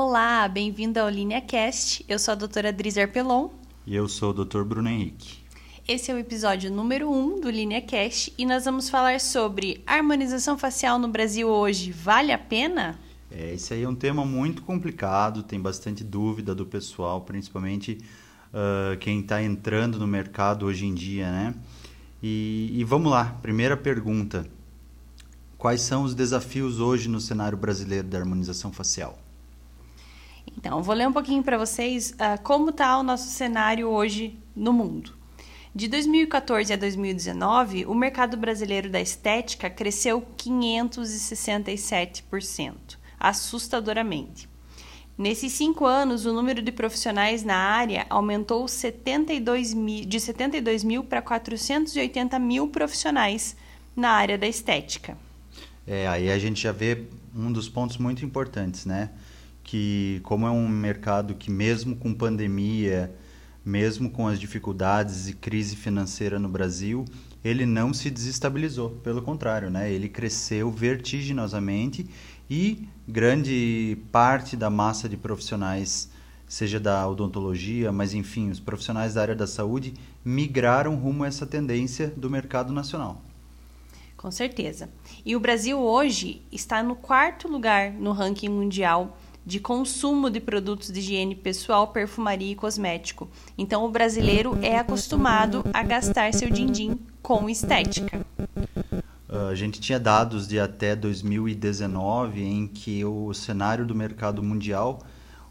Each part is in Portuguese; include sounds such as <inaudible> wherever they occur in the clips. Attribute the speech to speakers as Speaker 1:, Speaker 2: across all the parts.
Speaker 1: Olá, bem-vindo ao LineaCast. Eu sou a doutora Drizer Pelon.
Speaker 2: E eu sou o Dr. Bruno Henrique.
Speaker 1: Esse é o episódio número 1 um do LineaCast e nós vamos falar sobre harmonização facial no Brasil hoje. Vale a pena?
Speaker 2: É, esse aí é um tema muito complicado, tem bastante dúvida do pessoal, principalmente uh, quem está entrando no mercado hoje em dia, né? E, e vamos lá, primeira pergunta. Quais são os desafios hoje no cenário brasileiro da harmonização facial?
Speaker 1: Então, vou ler um pouquinho para vocês uh, como está o nosso cenário hoje no mundo. De 2014 a 2019, o mercado brasileiro da estética cresceu 567%, assustadoramente. Nesses cinco anos, o número de profissionais na área aumentou 72 mil, de 72 mil para 480 mil profissionais na área da estética.
Speaker 2: É, aí a gente já vê um dos pontos muito importantes, né? Que como é um mercado que mesmo com pandemia, mesmo com as dificuldades e crise financeira no Brasil, ele não se desestabilizou, pelo contrário, né? Ele cresceu vertiginosamente e grande parte da massa de profissionais, seja da odontologia, mas enfim, os profissionais da área da saúde migraram rumo a essa tendência do mercado nacional.
Speaker 1: Com certeza. E o Brasil hoje está no quarto lugar no ranking mundial de consumo de produtos de higiene pessoal, perfumaria e cosmético. Então, o brasileiro é acostumado a gastar seu din-din com estética.
Speaker 2: Uh, a gente tinha dados de até 2019 em que o cenário do mercado mundial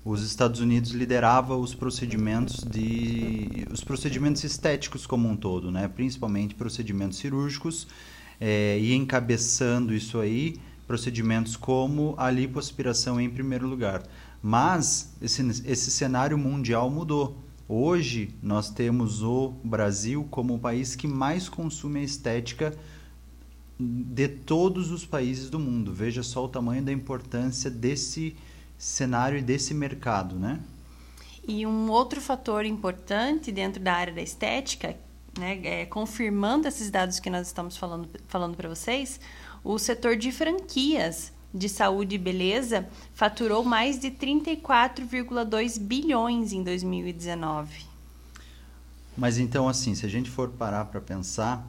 Speaker 2: os Estados Unidos liderava os procedimentos de os procedimentos estéticos como um todo, né? Principalmente procedimentos cirúrgicos é, e encabeçando isso aí procedimentos como a lipoaspiração em primeiro lugar. Mas esse, esse cenário mundial mudou. Hoje nós temos o Brasil como o país que mais consome a estética de todos os países do mundo. Veja só o tamanho da importância desse cenário e desse mercado, né?
Speaker 1: E um outro fator importante dentro da área da estética, né, é, confirmando esses dados que nós estamos falando, falando para vocês, o setor de franquias de saúde e beleza faturou mais de 34,2 bilhões em 2019.
Speaker 2: Mas então, assim, se a gente for parar para pensar,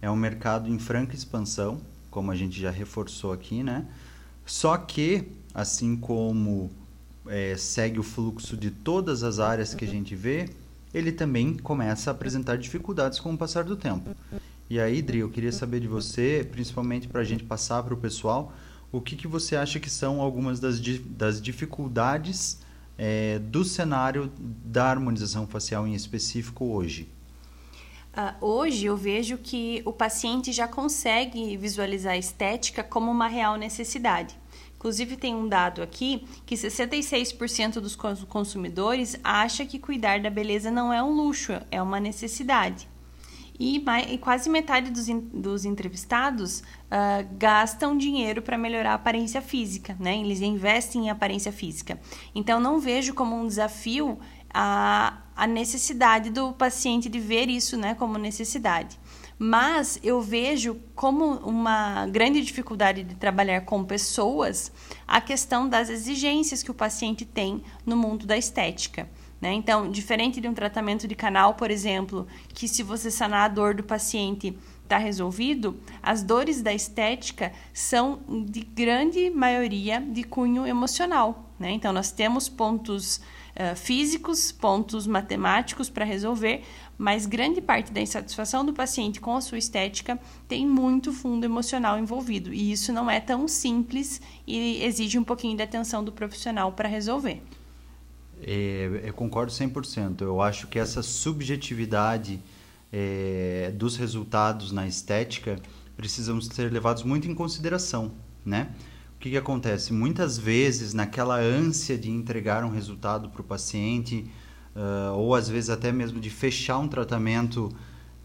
Speaker 2: é um mercado em franca expansão, como a gente já reforçou aqui, né? Só que, assim como é, segue o fluxo de todas as áreas que a gente vê, ele também começa a apresentar dificuldades com o passar do tempo. E aí, Dri, eu queria saber de você, principalmente para a gente passar para o pessoal, o que, que você acha que são algumas das, das dificuldades é, do cenário da harmonização facial em específico hoje?
Speaker 1: Uh, hoje eu vejo que o paciente já consegue visualizar a estética como uma real necessidade. Inclusive, tem um dado aqui que 66% dos consumidores acha que cuidar da beleza não é um luxo, é uma necessidade. E, mais, e quase metade dos, in, dos entrevistados uh, gastam dinheiro para melhorar a aparência física, né? Eles investem em aparência física. Então, não vejo como um desafio a, a necessidade do paciente de ver isso né, como necessidade. Mas eu vejo como uma grande dificuldade de trabalhar com pessoas a questão das exigências que o paciente tem no mundo da estética. Né? Então, diferente de um tratamento de canal, por exemplo, que se você sanar a dor do paciente está resolvido, as dores da estética são de grande maioria de cunho emocional. Né? Então, nós temos pontos uh, físicos, pontos matemáticos para resolver, mas grande parte da insatisfação do paciente com a sua estética tem muito fundo emocional envolvido. E isso não é tão simples e exige um pouquinho de atenção do profissional para resolver.
Speaker 2: É, eu concordo 100%. Eu acho que essa subjetividade é, dos resultados na estética precisam ser levados muito em consideração, né? O que, que acontece? Muitas vezes, naquela ânsia de entregar um resultado para o paciente, uh, ou às vezes até mesmo de fechar um tratamento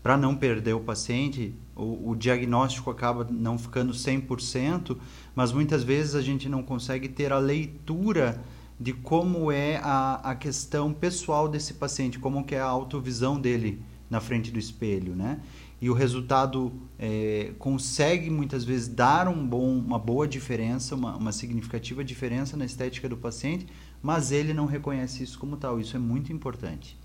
Speaker 2: para não perder o paciente, o, o, diagnóstico acaba não ficando 100%, mas muitas vezes a gente não consegue ter a leitura de como é a, a questão pessoal desse paciente, como que é a autovisão dele na frente do espelho, né? e o resultado é, consegue muitas vezes dar um bom, uma boa diferença, uma, uma significativa diferença na estética do paciente, mas ele não reconhece isso como tal. Isso é muito importante.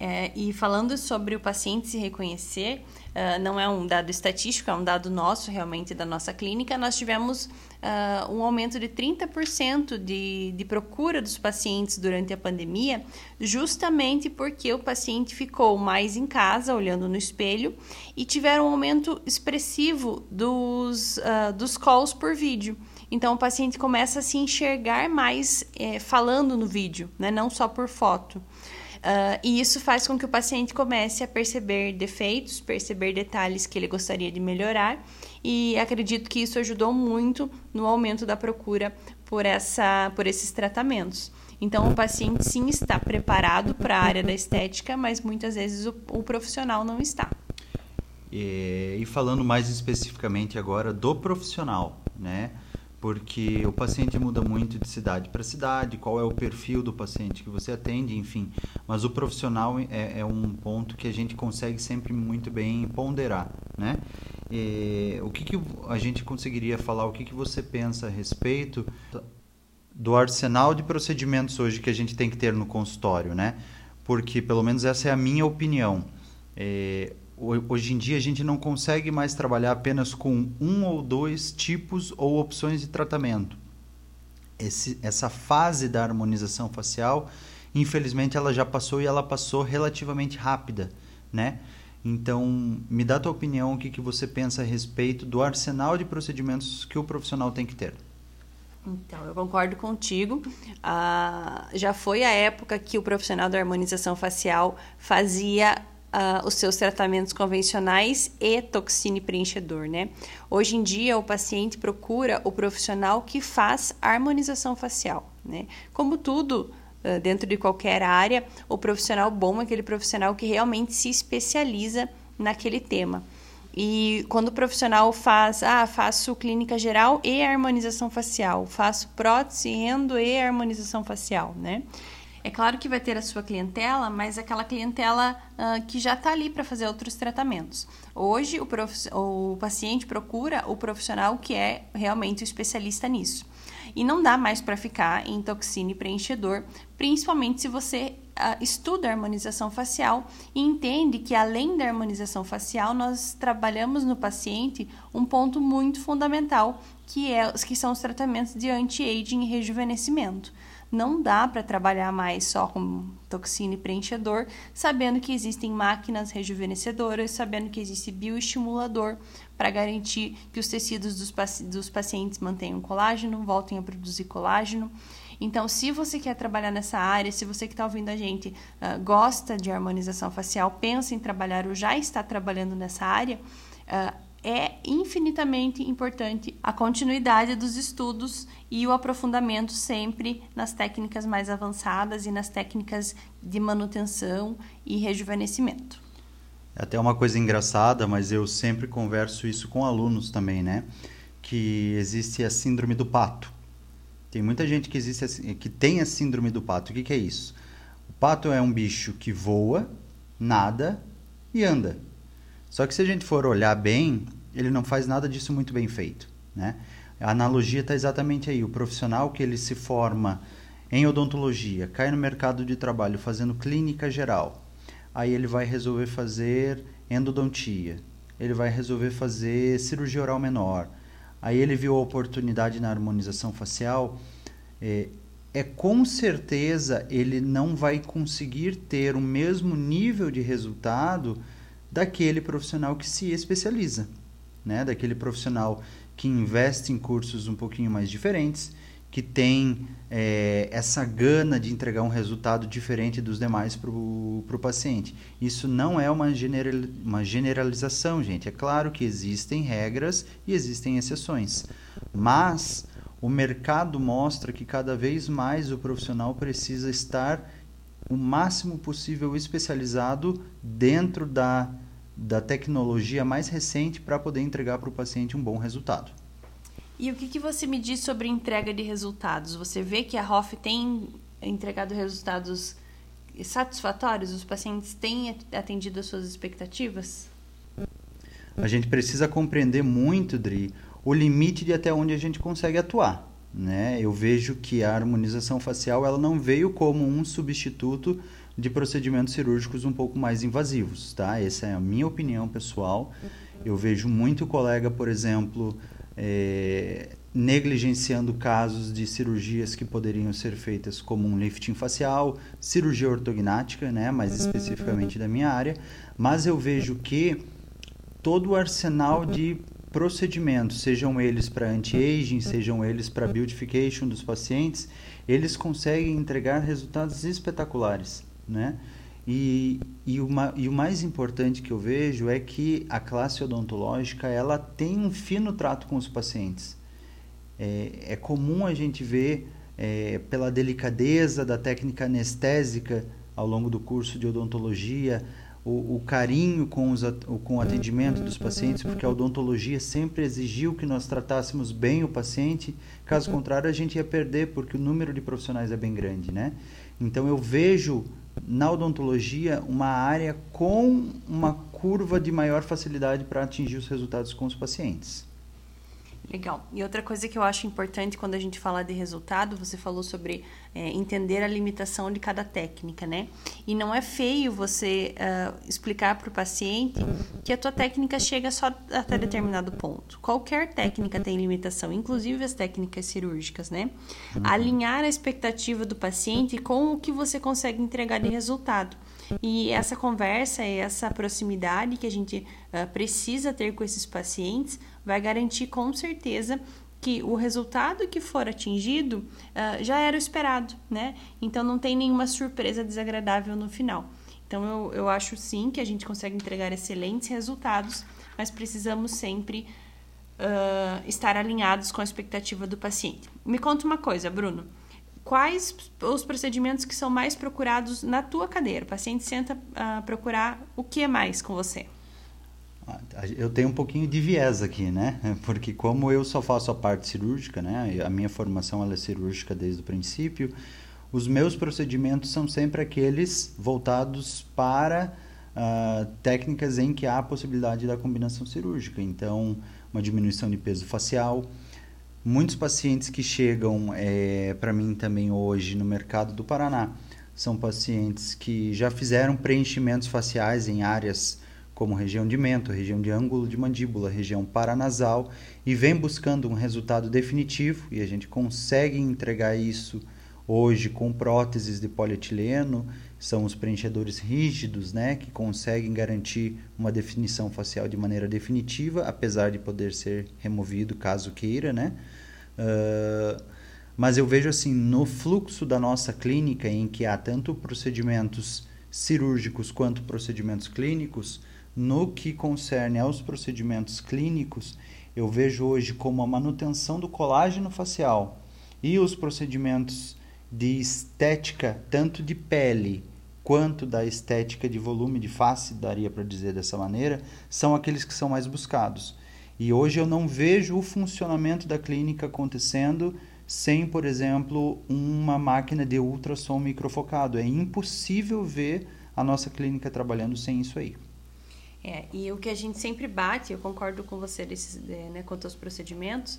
Speaker 1: É, e falando sobre o paciente se reconhecer, uh, não é um dado estatístico, é um dado nosso, realmente, da nossa clínica. Nós tivemos uh, um aumento de 30% de, de procura dos pacientes durante a pandemia, justamente porque o paciente ficou mais em casa, olhando no espelho, e tiveram um aumento expressivo dos, uh, dos calls por vídeo. Então, o paciente começa a se enxergar mais falando no vídeo, né? não só por foto. Uh, e isso faz com que o paciente comece a perceber defeitos, perceber detalhes que ele gostaria de melhorar, e acredito que isso ajudou muito no aumento da procura por, essa, por esses tratamentos. Então, o paciente sim está preparado para a área da estética, mas muitas vezes o, o profissional não está.
Speaker 2: E, e falando mais especificamente agora do profissional, né? Porque o paciente muda muito de cidade para cidade, qual é o perfil do paciente que você atende, enfim. Mas o profissional é, é um ponto que a gente consegue sempre muito bem ponderar, né? E, o que, que a gente conseguiria falar, o que, que você pensa a respeito do arsenal de procedimentos hoje que a gente tem que ter no consultório, né? Porque, pelo menos essa é a minha opinião. É, hoje em dia a gente não consegue mais trabalhar apenas com um ou dois tipos ou opções de tratamento. Esse, essa fase da harmonização facial, infelizmente, ela já passou e ela passou relativamente rápida, né? Então, me dá a tua opinião, o que, que você pensa a respeito do arsenal de procedimentos que o profissional tem que ter.
Speaker 1: Então, eu concordo contigo. Ah, já foi a época que o profissional da harmonização facial fazia uh, os seus tratamentos convencionais e toxine preenchedor, né? Hoje em dia, o paciente procura o profissional que faz harmonização facial, né? Como tudo, uh, dentro de qualquer área, o profissional bom é aquele profissional que realmente se especializa naquele tema. E quando o profissional faz, ah, faço clínica geral e harmonização facial, faço prótese, endo e harmonização facial, né? É claro que vai ter a sua clientela, mas aquela clientela uh, que já está ali para fazer outros tratamentos. Hoje, o, o paciente procura o profissional que é realmente o especialista nisso. E não dá mais para ficar em toxina e preenchedor, principalmente se você uh, estuda a harmonização facial e entende que além da harmonização facial, nós trabalhamos no paciente um ponto muito fundamental, que, é, que são os tratamentos de anti-aging e rejuvenescimento. Não dá para trabalhar mais só com toxina e preenchedor, sabendo que existem máquinas rejuvenescedoras, sabendo que existe bioestimulador para garantir que os tecidos dos, paci dos pacientes mantenham colágeno, voltem a produzir colágeno. Então, se você quer trabalhar nessa área, se você que está ouvindo a gente uh, gosta de harmonização facial, pensa em trabalhar ou já está trabalhando nessa área, uh, é infinitamente importante a continuidade dos estudos e o aprofundamento sempre nas técnicas mais avançadas e nas técnicas de manutenção e rejuvenescimento.
Speaker 2: É até uma coisa engraçada, mas eu sempre converso isso com alunos também, né? Que existe a síndrome do pato. Tem muita gente que existe que tem a síndrome do pato. O que, que é isso? O pato é um bicho que voa, nada e anda. Só que se a gente for olhar bem, ele não faz nada disso muito bem feito, né? A analogia está exatamente aí. O profissional que ele se forma em odontologia, cai no mercado de trabalho fazendo clínica geral, aí ele vai resolver fazer endodontia, ele vai resolver fazer cirurgia oral menor, aí ele viu a oportunidade na harmonização facial, é, é com certeza ele não vai conseguir ter o mesmo nível de resultado daquele profissional que se especializa, né? daquele profissional que investe em cursos um pouquinho mais diferentes, que tem é, essa gana de entregar um resultado diferente dos demais para o paciente. Isso não é uma, general, uma generalização, gente. É claro que existem regras e existem exceções, mas o mercado mostra que cada vez mais o profissional precisa estar o máximo possível especializado dentro da da tecnologia mais recente para poder entregar para o paciente um bom resultado.
Speaker 1: E o que, que você me diz sobre entrega de resultados? Você vê que a Hoff tem entregado resultados satisfatórios? Os pacientes têm atendido as suas expectativas?
Speaker 2: a gente precisa compreender muito, Dri, o limite de até onde a gente consegue atuar. Né? Eu vejo que a harmonização facial ela não veio como um substituto de procedimentos cirúrgicos um pouco mais invasivos, tá? Essa é a minha opinião pessoal. Eu vejo muito colega, por exemplo, é, negligenciando casos de cirurgias que poderiam ser feitas como um lifting facial, cirurgia ortognática, né, mais especificamente da minha área, mas eu vejo que todo o arsenal de procedimentos, sejam eles para anti-aging, sejam eles para beautification dos pacientes, eles conseguem entregar resultados espetaculares, né? E, e, uma, e o mais importante que eu vejo é que a classe odontológica ela tem um fino trato com os pacientes. É, é comum a gente ver, é, pela delicadeza da técnica anestésica ao longo do curso de odontologia, o, o carinho com, os, com o atendimento dos pacientes, porque a odontologia sempre exigiu que nós tratássemos bem o paciente, caso contrário a gente ia perder, porque o número de profissionais é bem grande, né? Então eu vejo na odontologia uma área com uma curva de maior facilidade para atingir os resultados com os pacientes.
Speaker 1: Legal. E outra coisa que eu acho importante quando a gente fala de resultado, você falou sobre é, entender a limitação de cada técnica, né? E não é feio você uh, explicar para o paciente que a tua técnica chega só até determinado ponto. Qualquer técnica tem limitação, inclusive as técnicas cirúrgicas, né? Alinhar a expectativa do paciente com o que você consegue entregar de resultado. E essa conversa essa proximidade que a gente uh, precisa ter com esses pacientes vai garantir com certeza que o resultado que for atingido uh, já era o esperado, né? Então não tem nenhuma surpresa desagradável no final. Então eu, eu acho sim que a gente consegue entregar excelentes resultados, mas precisamos sempre uh, estar alinhados com a expectativa do paciente. Me conta uma coisa, Bruno quais os procedimentos que são mais procurados na tua cadeira? O paciente senta a uh, procurar o que mais com você?
Speaker 2: Eu tenho um pouquinho de viés aqui, né? <laughs> Porque como eu só faço a parte cirúrgica, né? A minha formação ela é cirúrgica desde o princípio. Os meus procedimentos são sempre aqueles voltados para uh, técnicas em que há a possibilidade da combinação cirúrgica. Então, uma diminuição de peso facial, Muitos pacientes que chegam é, para mim também hoje no mercado do Paraná são pacientes que já fizeram preenchimentos faciais em áreas como região de mento, região de ângulo de mandíbula, região paranasal e vem buscando um resultado definitivo e a gente consegue entregar isso hoje com próteses de polietileno, são os preenchedores rígidos, né, que conseguem garantir uma definição facial de maneira definitiva, apesar de poder ser removido caso queira, né? Uh, mas eu vejo assim, no fluxo da nossa clínica, em que há tanto procedimentos cirúrgicos quanto procedimentos clínicos, no que concerne aos procedimentos clínicos, eu vejo hoje como a manutenção do colágeno facial e os procedimentos de estética, tanto de pele quanto da estética de volume de face, daria para dizer dessa maneira, são aqueles que são mais buscados. E hoje eu não vejo o funcionamento da clínica acontecendo sem, por exemplo, uma máquina de ultrassom microfocado. É impossível ver a nossa clínica trabalhando sem isso aí.
Speaker 1: É, e o que a gente sempre bate, eu concordo com você desses, é, né, quanto aos procedimentos,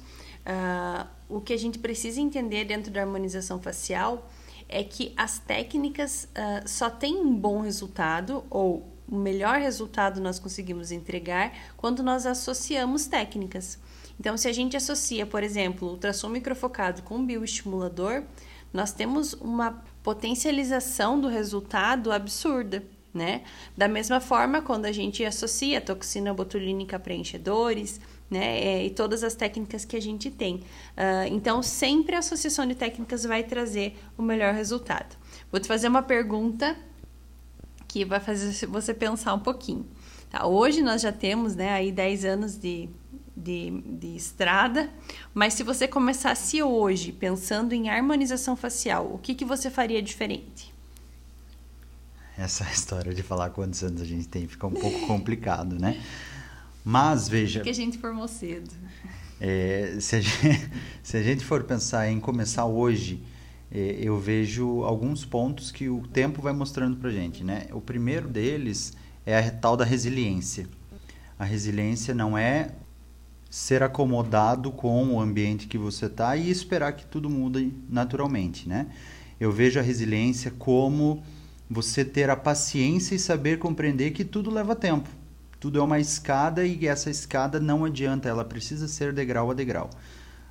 Speaker 1: uh, o que a gente precisa entender dentro da harmonização facial é que as técnicas uh, só têm um bom resultado ou o melhor resultado nós conseguimos entregar quando nós associamos técnicas. Então, se a gente associa, por exemplo, o ultrassom microfocado com bioestimulador, nós temos uma potencialização do resultado absurda né? Da mesma forma, quando a gente associa toxina botulínica preenchedores, né? É, e todas as técnicas que a gente tem. Uh, então, sempre a associação de técnicas vai trazer o melhor resultado. Vou te fazer uma pergunta que vai fazer você pensar um pouquinho. Tá? Hoje nós já temos né, aí 10 anos de, de, de estrada, mas se você começasse hoje pensando em harmonização facial, o que, que você faria diferente?
Speaker 2: Essa <laughs> história de falar quantos anos a gente tem fica um pouco complicado, né? Mas veja.
Speaker 1: Porque a gente formou cedo.
Speaker 2: É, se, a <laughs> gente, se, a gente, for pensar em começar hoje, é, eu vejo alguns pontos que o tempo vai mostrando para gente, né? O primeiro deles é a tal da resiliência. A resiliência não é ser acomodado com o ambiente que você está e esperar que tudo mude naturalmente, né? Eu vejo a resiliência como você ter a paciência e saber compreender que tudo leva tempo. Tudo é uma escada e essa escada não adianta, ela precisa ser degrau a degrau.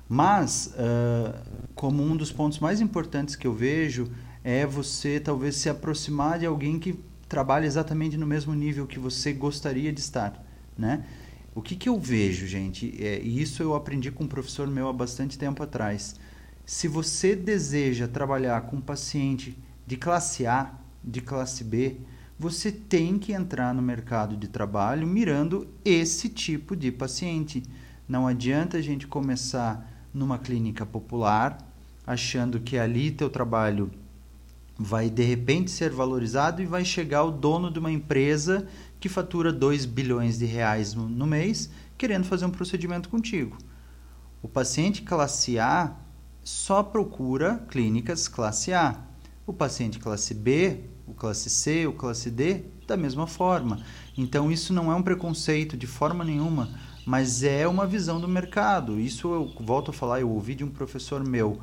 Speaker 2: Mas, uh, como um dos pontos mais importantes que eu vejo é você talvez se aproximar de alguém que trabalha exatamente no mesmo nível que você gostaria de estar, né? O que, que eu vejo, gente, é, e isso eu aprendi com um professor meu há bastante tempo atrás. Se você deseja trabalhar com um paciente de classe A, de classe B, você tem que entrar no mercado de trabalho mirando esse tipo de paciente. Não adianta a gente começar numa clínica popular achando que ali teu trabalho vai de repente ser valorizado e vai chegar o dono de uma empresa que fatura 2 bilhões de reais no, mês querendo fazer um procedimento contigo. O paciente classe A só procura clínicas classe A. O paciente classe B, o classe C, o classe D, da mesma forma. Então isso não é um preconceito de forma nenhuma, mas é uma visão do mercado. Isso eu volto a falar, eu ouvi de um professor meu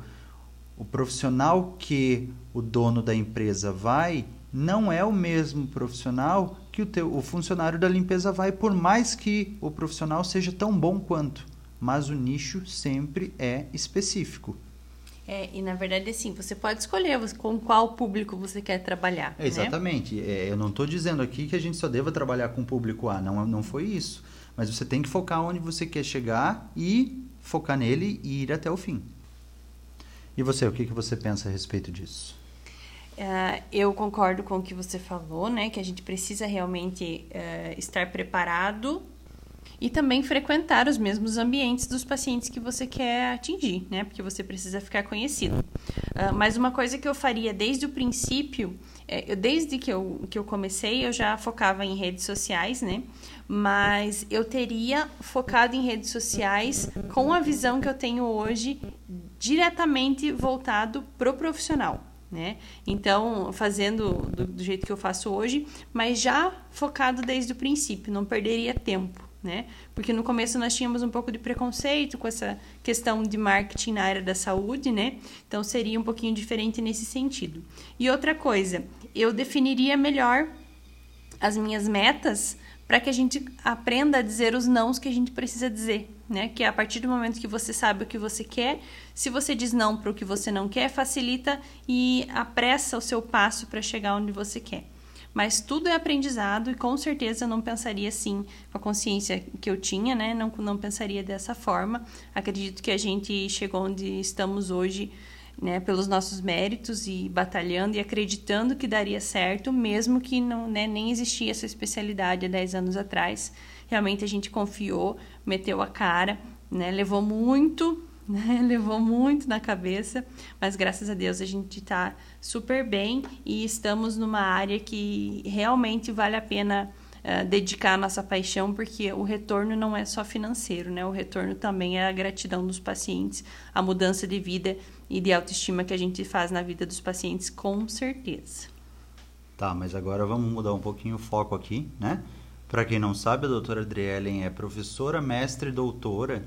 Speaker 2: o profissional que o dono da empresa vai não é o mesmo profissional que o, teu, o funcionário da limpeza vai, por mais que o profissional seja tão bom quanto. Mas o nicho sempre é específico.
Speaker 1: É, e na verdade, assim, você pode escolher com qual público você quer trabalhar.
Speaker 2: É, exatamente.
Speaker 1: Né?
Speaker 2: É, eu não estou dizendo aqui que a gente só deva trabalhar com o público A, não, não foi isso. Mas você tem que focar onde você quer chegar e focar nele e ir até o fim. E você, o que, que você pensa a respeito disso?
Speaker 1: Uh, eu concordo com o que você falou, né? Que a gente precisa realmente uh, estar preparado e também frequentar os mesmos ambientes dos pacientes que você quer atingir, né? Porque você precisa ficar conhecido. Uh, mas uma coisa que eu faria desde o princípio, é, eu, desde que eu, que eu comecei, eu já focava em redes sociais, né? Mas eu teria focado em redes sociais com a visão que eu tenho hoje diretamente voltado pro profissional. Né? Então, fazendo do, do, jeito que eu faço hoje, mas já focado desde o princípio, não perderia tempo, né? Porque no começo nós tínhamos um pouco de preconceito com essa questão de marketing na área da saúde, né? Então seria um pouquinho diferente nesse sentido. E outra coisa, eu definiria melhor as minhas metas para que a gente aprenda a dizer os nãos que a gente precisa dizer, né? Que é a partir do momento que você sabe o que você quer, se você diz não para o que você não quer, facilita e apressa o seu passo para chegar onde você quer. Mas tudo é aprendizado e com certeza eu não pensaria assim, com a consciência que eu tinha, né? Não, não pensaria dessa forma. Acredito que a gente chegou onde estamos hoje né, pelos nossos méritos e batalhando e acreditando que daria certo, mesmo que não, né, nem existia essa especialidade há 10 anos atrás. Realmente a gente confiou, meteu a cara, né, levou muito, né, <laughs> levou muito na cabeça, mas graças a Deus a gente está super bem e estamos numa área que realmente vale a pena uh, dedicar a nossa paixão, porque o retorno não é só financeiro, né? O retorno também é a gratidão dos pacientes, a mudança de vida e de autoestima que a gente faz na vida dos pacientes, com certeza.
Speaker 2: Tá, mas agora vamos mudar um pouquinho o foco aqui, né? Para quem não sabe, a doutora Adrielen é professora, mestre, doutora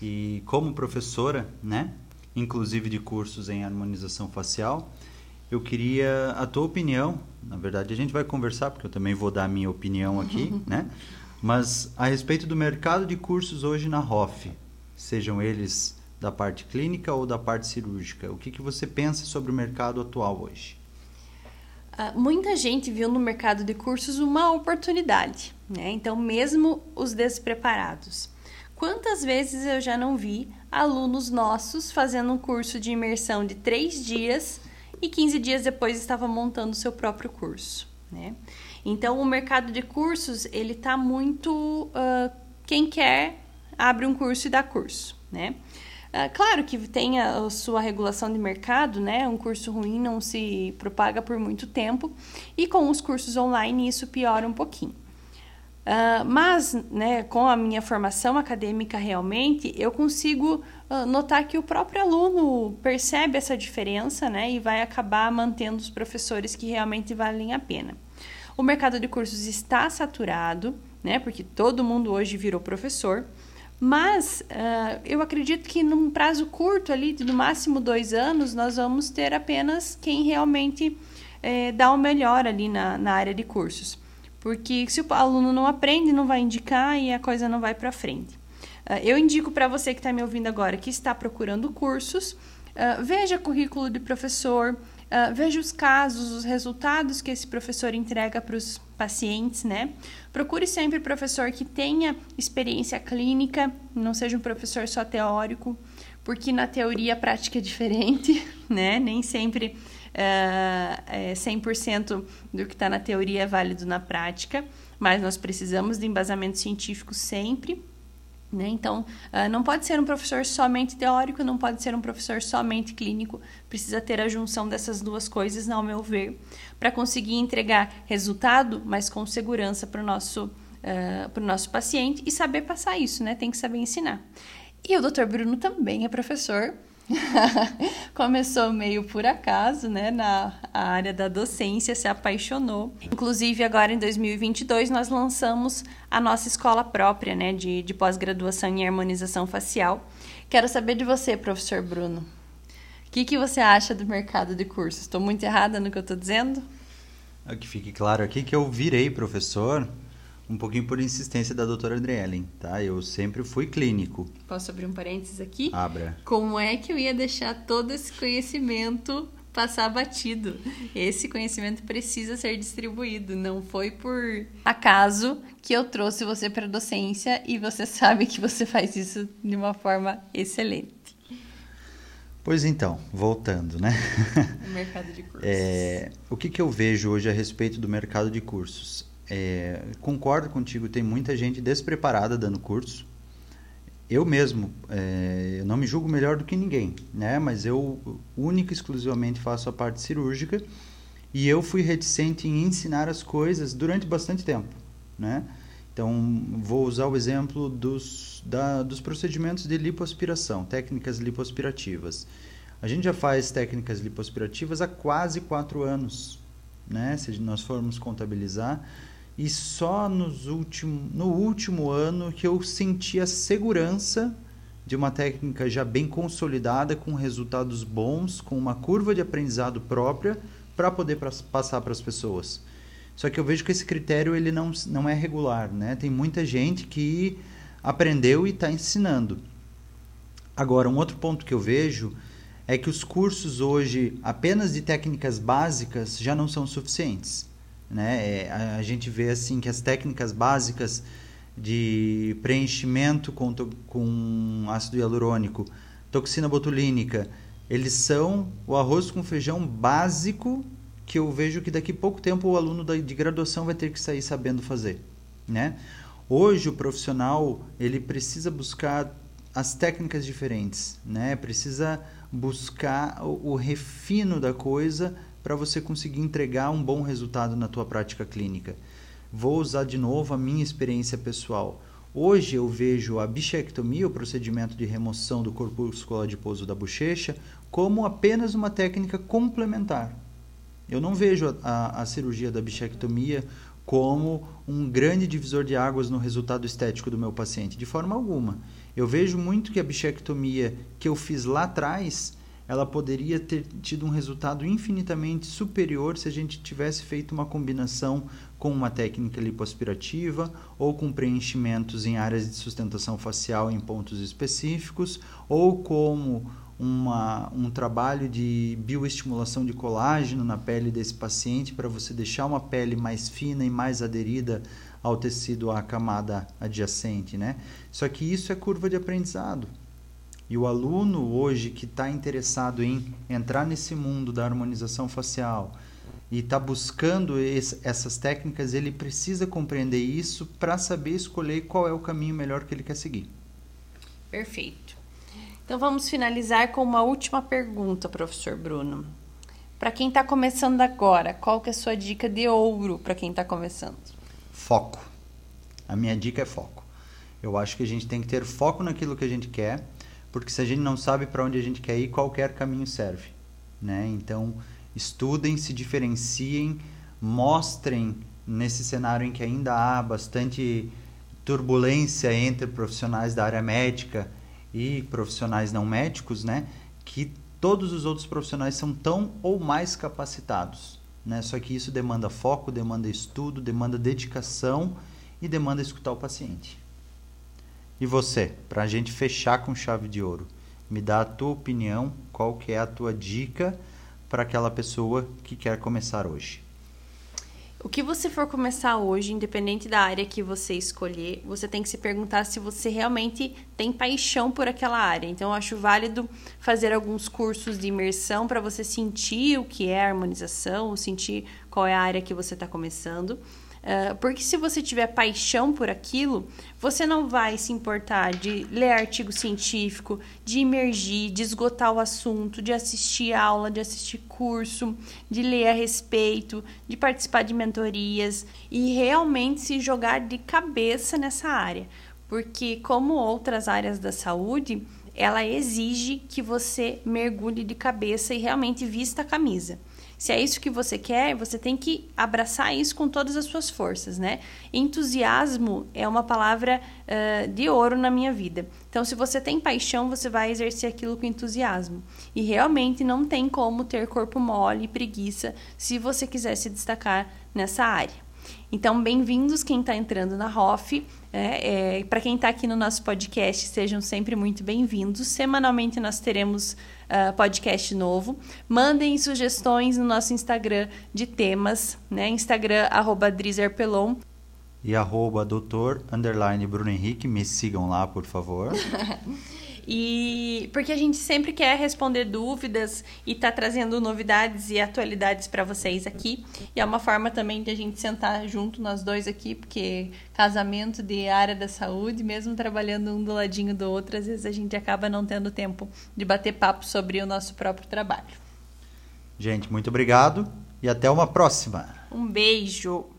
Speaker 2: e como professora, né? Inclusive de cursos em harmonização facial. Eu queria a tua opinião. Na verdade, a gente vai conversar porque eu também vou dar a minha opinião aqui, <laughs> né? Mas a respeito do mercado de cursos hoje na ROF, sejam eles da parte clínica ou da parte cirúrgica? O que, que você pensa sobre o mercado atual hoje?
Speaker 1: Uh, muita gente viu no mercado de cursos uma oportunidade, né? Então, mesmo os despreparados. Quantas vezes eu já não vi alunos nossos fazendo um curso de imersão de três dias e 15 dias depois estava montando seu próprio curso, né? Então, o mercado de cursos, ele está muito... Uh, quem quer, abre um curso e dá curso, né? Ah, claro que tem a, sua regulação de mercado, né? Um curso ruim não se propaga por muito tempo e com os cursos online isso piora um pouquinho. Uh, mas, né, com a minha formação acadêmica realmente, eu consigo uh, notar que o próprio aluno percebe essa diferença, né, e vai acabar mantendo os professores que realmente valem a pena. O mercado de cursos está saturado, né? Porque todo mundo hoje virou professor. Mas uh, eu acredito que num prazo curto ali, de no máximo dois anos, nós vamos ter apenas quem realmente eh, dá o melhor ali na, na área de cursos. Porque se o aluno não aprende, não vai indicar e a coisa não vai para frente. Uh, eu indico para você que está me ouvindo agora que está procurando cursos, uh, veja currículo de professor, uh, veja os casos, os resultados que esse professor entrega para os pacientes, né? Procure sempre professor que tenha experiência clínica, não seja um professor só teórico, porque na teoria a prática é diferente, <laughs> né? Nem sempre é 100% do que está na teoria é válido na prática, mas nós precisamos de embasamento científico sempre. Né? Então, uh, não pode ser um professor somente teórico, não pode ser um professor somente clínico, precisa ter a junção dessas duas coisas, ao meu ver, para conseguir entregar resultado, mas com segurança para o nosso, uh, nosso paciente e saber passar isso, né? tem que saber ensinar. E o Dr. Bruno também é professor, <laughs> Começou meio por acaso, né, na área da docência, se apaixonou. Inclusive, agora em 2022, nós lançamos a nossa escola própria, né, de, de pós-graduação em harmonização facial. Quero saber de você, professor Bruno. O que, que você acha do mercado de cursos? Estou muito errada no que eu estou dizendo?
Speaker 2: É que fique claro aqui que eu virei professor um pouquinho por insistência da doutora Adrielen, tá? Eu sempre fui clínico.
Speaker 1: Posso abrir um parênteses aqui?
Speaker 2: Abra.
Speaker 1: Como é que eu ia deixar todo esse conhecimento passar batido? Esse conhecimento precisa ser distribuído. Não foi por acaso que eu trouxe você para a docência e você <laughs> sabe que você faz isso de uma forma excelente.
Speaker 2: Pois então, voltando, né? <laughs>
Speaker 1: O mercado de cursos.
Speaker 2: É, o que, que eu vejo hoje a respeito do mercado de cursos? É, concordo contigo, tem muita gente despreparada dando curso. Eu mesmo, é, eu não me julgo melhor do que ninguém, né? Mas eu única e exclusivamente faço a parte cirúrgica e eu fui reticente em ensinar as coisas durante bastante tempo, né? Então, vou usar o exemplo dos, da, dos procedimentos de lipoaspiração, técnicas lipoaspirativas. A gente já faz técnicas lipoaspirativas há quase quatro anos, né? Se nós formos contabilizar, e só nos último, no último ano que eu senti a segurança de uma técnica já bem consolidada, com resultados bons, com uma curva de aprendizado própria para poder pra, passar para as pessoas. Só que eu vejo que esse critério ele não, não é regular, né? Tem muita gente que aprendeu e está ensinando. Agora, um outro ponto que eu vejo é que os cursos hoje apenas de técnicas básicas já não são suficientes. Né? É, a, a, gente vê assim que as técnicas básicas de preenchimento com, com ácido hialurônico, toxina botulínica, eles são o arroz com feijão básico que eu vejo que daqui a pouco tempo o aluno de graduação vai ter que sair sabendo fazer, né? Hoje o profissional ele precisa buscar as técnicas diferentes, né? Precisa buscar o, o refino da coisa para você conseguir entregar um bom resultado na tua prática clínica. Vou usar de novo a minha experiência pessoal. Hoje eu vejo a bichectomia, o procedimento de remoção do corpúsculo adiposo da bochecha, como apenas uma técnica complementar. Eu não vejo a, a, a cirurgia da bichectomia como um grande divisor de águas no resultado estético do meu paciente, de forma alguma. Eu vejo muito que a bichectomia que eu fiz lá atrás ela poderia ter tido um resultado infinitamente superior se a gente tivesse feito uma combinação com uma técnica lipoaspirativa ou com preenchimentos em áreas de sustentação facial em pontos específicos ou como uma, um trabalho de bioestimulação de colágeno na pele desse paciente para você deixar uma pele mais fina e mais aderida ao tecido, à camada adjacente, né? Só que isso é curva de aprendizado. E o aluno hoje que está interessado em entrar nesse mundo da harmonização facial e está buscando esse, essas técnicas, ele precisa compreender isso para saber escolher qual é o caminho melhor que ele quer seguir.
Speaker 1: Perfeito. Então vamos finalizar com uma última pergunta, professor Bruno. Para quem está começando agora, qual que é a sua dica de ouro para quem está começando?
Speaker 2: Foco. A minha dica é foco. Eu acho que a gente tem que ter foco naquilo que a gente quer porque se a gente não sabe para onde a gente quer ir, qualquer caminho serve. Né? Então, estudem, se diferenciem, mostrem nesse cenário em que ainda há bastante turbulência entre profissionais da área médica e profissionais não médicos, né? Que todos os outros profissionais são tão ou mais capacitados, né? Só que isso demanda foco, demanda estudo, demanda dedicação e demanda escutar o paciente. E você, para a gente fechar com chave de ouro, me dá a tua opinião, qual que é a tua dica para aquela pessoa que quer começar hoje.
Speaker 1: O que você for começar hoje, independente da área que você escolher, você tem que se perguntar se você realmente tem paixão por aquela área. Então, eu acho válido fazer alguns cursos de imersão para você sentir o que é harmonização, sentir qual é a área que você está começando. Uh, porque se você tiver paixão por aquilo, você não vai se importar de ler artigo científico, de imergir, de esgotar o assunto, de assistir aula, de assistir curso, de ler a respeito, de participar de mentorias e realmente se jogar de cabeça nessa área. Porque, como outras áreas da saúde, ela exige que você mergulhe de cabeça e realmente vista a camisa. Se é isso que você quer, você tem que abraçar isso com todas as suas forças, né? Entusiasmo é uma palavra uh, de ouro na minha vida. Então, se você tem paixão, você vai exercer aquilo com entusiasmo. E realmente não tem como ter corpo mole e preguiça se você quiser se destacar nessa área. Então, bem-vindos quem está entrando na ROF. É, é, Para quem está aqui no nosso podcast, sejam sempre muito bem-vindos. Semanalmente nós teremos uh, podcast novo. Mandem sugestões no nosso Instagram de temas, né? Instagram, arroba Drizerpelon.
Speaker 2: E arroba doutor, underline Bruno Henrique. Me sigam lá, por favor. <laughs>
Speaker 1: E porque a gente sempre quer responder dúvidas e tá trazendo novidades e atualidades para vocês aqui. E é uma forma também de a gente sentar junto nós dois aqui, porque casamento de área da saúde, mesmo trabalhando um do ladinho do outro, às vezes a gente acaba não tendo tempo de bater papo sobre o nosso próprio trabalho.
Speaker 2: Gente, muito obrigado e até uma próxima.
Speaker 1: Um beijo.